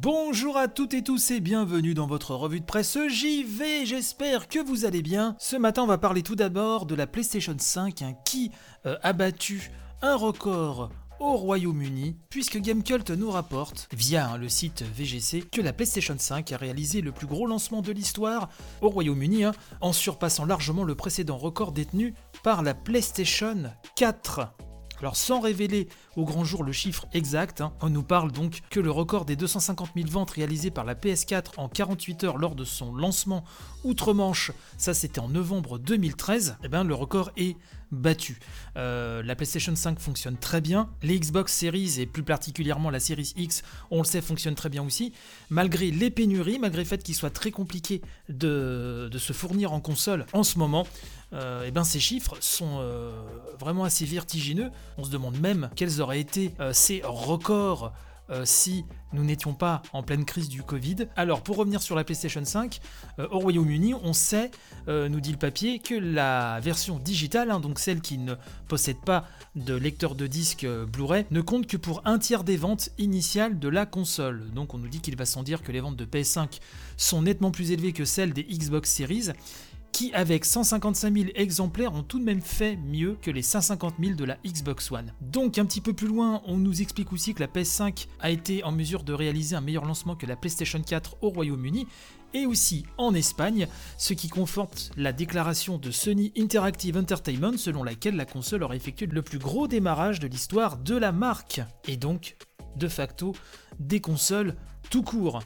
Bonjour à toutes et tous et bienvenue dans votre revue de presse JV, j'espère que vous allez bien. Ce matin on va parler tout d'abord de la PlayStation 5 hein, qui euh, a battu un record au Royaume-Uni, puisque Gamecult nous rapporte, via hein, le site VGC, que la PlayStation 5 a réalisé le plus gros lancement de l'histoire au Royaume-Uni, hein, en surpassant largement le précédent record détenu par la PlayStation 4. Alors sans révéler au grand jour le chiffre exact, hein, on nous parle donc que le record des 250 000 ventes réalisées par la PS4 en 48 heures lors de son lancement outre-Manche, ça c'était en novembre 2013, et eh bien le record est battu. Euh, la PlayStation 5 fonctionne très bien, les Xbox Series et plus particulièrement la Series X, on le sait, fonctionne très bien aussi, malgré les pénuries, malgré le fait qu'il soit très compliqué de, se fournir en console en ce moment. Euh, et ben ces chiffres sont euh, vraiment assez vertigineux. On se demande même quels auraient été ces records euh, si nous n'étions pas en pleine crise du Covid. Alors pour revenir sur la PlayStation 5, euh, au Royaume-Uni, on sait, euh, nous dit le papier, que la version digitale, hein, donc celle qui ne possède pas de lecteur de disque Blu-ray, ne compte que pour un tiers des ventes initiales de la console. Donc on nous dit qu'il va sans dire que les ventes de PS5 sont nettement plus élevées que celles des Xbox Series qui avec 155 000 exemplaires ont tout de même fait mieux que les 150 000 de la Xbox One. Donc un petit peu plus loin, on nous explique aussi que la PS5 a été en mesure de réaliser un meilleur lancement que la PlayStation 4 au Royaume-Uni et aussi en Espagne, ce qui conforte la déclaration de Sony Interactive Entertainment selon laquelle la console aurait effectué le plus gros démarrage de l'histoire de la marque, et donc de facto des consoles tout court.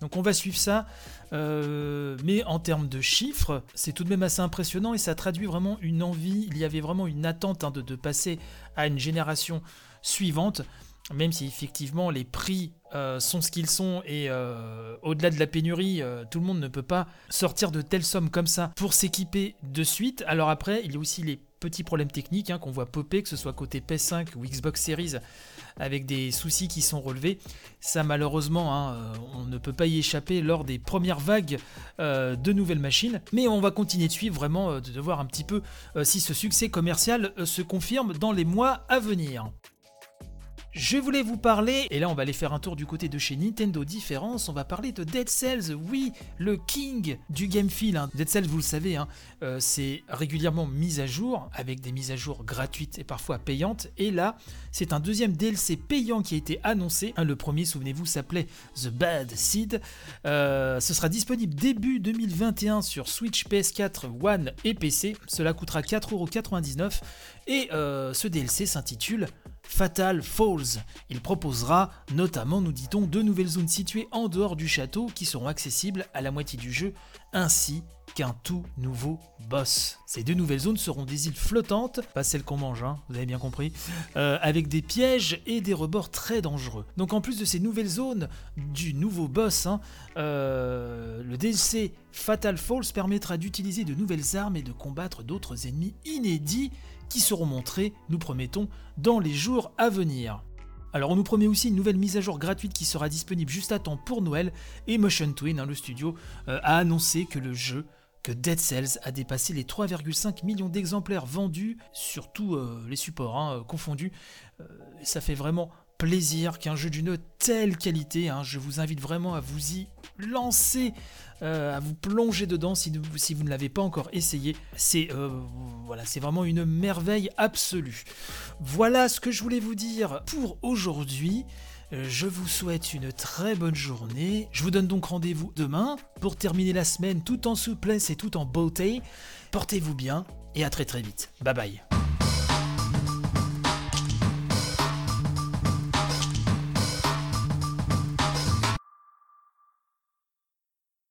Donc on va suivre ça, euh, mais en termes de chiffres, c'est tout de même assez impressionnant et ça traduit vraiment une envie, il y avait vraiment une attente hein, de, passer à une génération suivante, même si effectivement les prix euh, sont ce qu'ils sont et euh, au-delà de la pénurie, tout le monde ne peut pas sortir de telles sommes comme ça pour s'équiper de suite. Alors après, il y a aussi les petits problèmes techniques hein, qu'on voit popper, que ce soit côté PS5 ou Xbox Series, avec des soucis qui sont relevés. Ça malheureusement, hein, euh, on ne peut pas y échapper lors des premières vagues euh, de nouvelles machines. Mais on va continuer de suivre vraiment, euh, de voir un petit peu si ce succès commercial se confirme dans les mois à venir. Je voulais vous parler, et là on va aller faire un tour du côté de chez Nintendo Différence, on va parler de Dead Cells, oui, le king du game feel. Hein. Dead Cells, vous le savez, hein, euh, c'est régulièrement mis à jour, avec des mises à jour gratuites et parfois payantes, et là, c'est un deuxième DLC payant qui a été annoncé. Le premier, souvenez-vous, s'appelait The Bad Seed. Euh, ce sera disponible début 2021 sur Switch, PS4, One et PC. Cela coûtera 4,99€, et euh, ce DLC s'intitule Fatal Falls. Il proposera notamment, nous dit-on, deux nouvelles zones situées en dehors du château qui seront accessibles à la moitié du jeu, ainsi qu'un tout nouveau boss. Ces deux nouvelles zones seront des îles flottantes, pas celles qu'on mange, hein, vous avez bien compris, euh, avec des pièges et des rebords très dangereux. Donc en plus de ces nouvelles zones du nouveau boss, hein, euh, le DLC Fatal Falls permettra d'utiliser de nouvelles armes et de combattre d'autres ennemis inédits qui seront montrés, nous promettons, dans les jours à venir. Alors on nous promet aussi une nouvelle mise à jour gratuite qui sera disponible juste à temps pour Noël et Motion Twin, hein, le studio, euh, a annoncé que le jeu que Dead Cells a dépassé les 3,5 millions d'exemplaires vendus sur tous euh, les supports hein, confondus. Euh, ça fait vraiment plaisir qu'un jeu d'une telle qualité, hein, je vous invite vraiment à vous y lancer, euh, à vous plonger dedans si, vous ne l'avez pas encore essayé. C'est euh, voilà, c'est vraiment une merveille absolue. Voilà ce que je voulais vous dire pour aujourd'hui. Euh, je vous souhaite une très bonne journée. Je vous donne donc rendez-vous demain pour terminer la semaine tout en souplesse et tout en beauté. Portez-vous bien et à très très vite. Bye bye.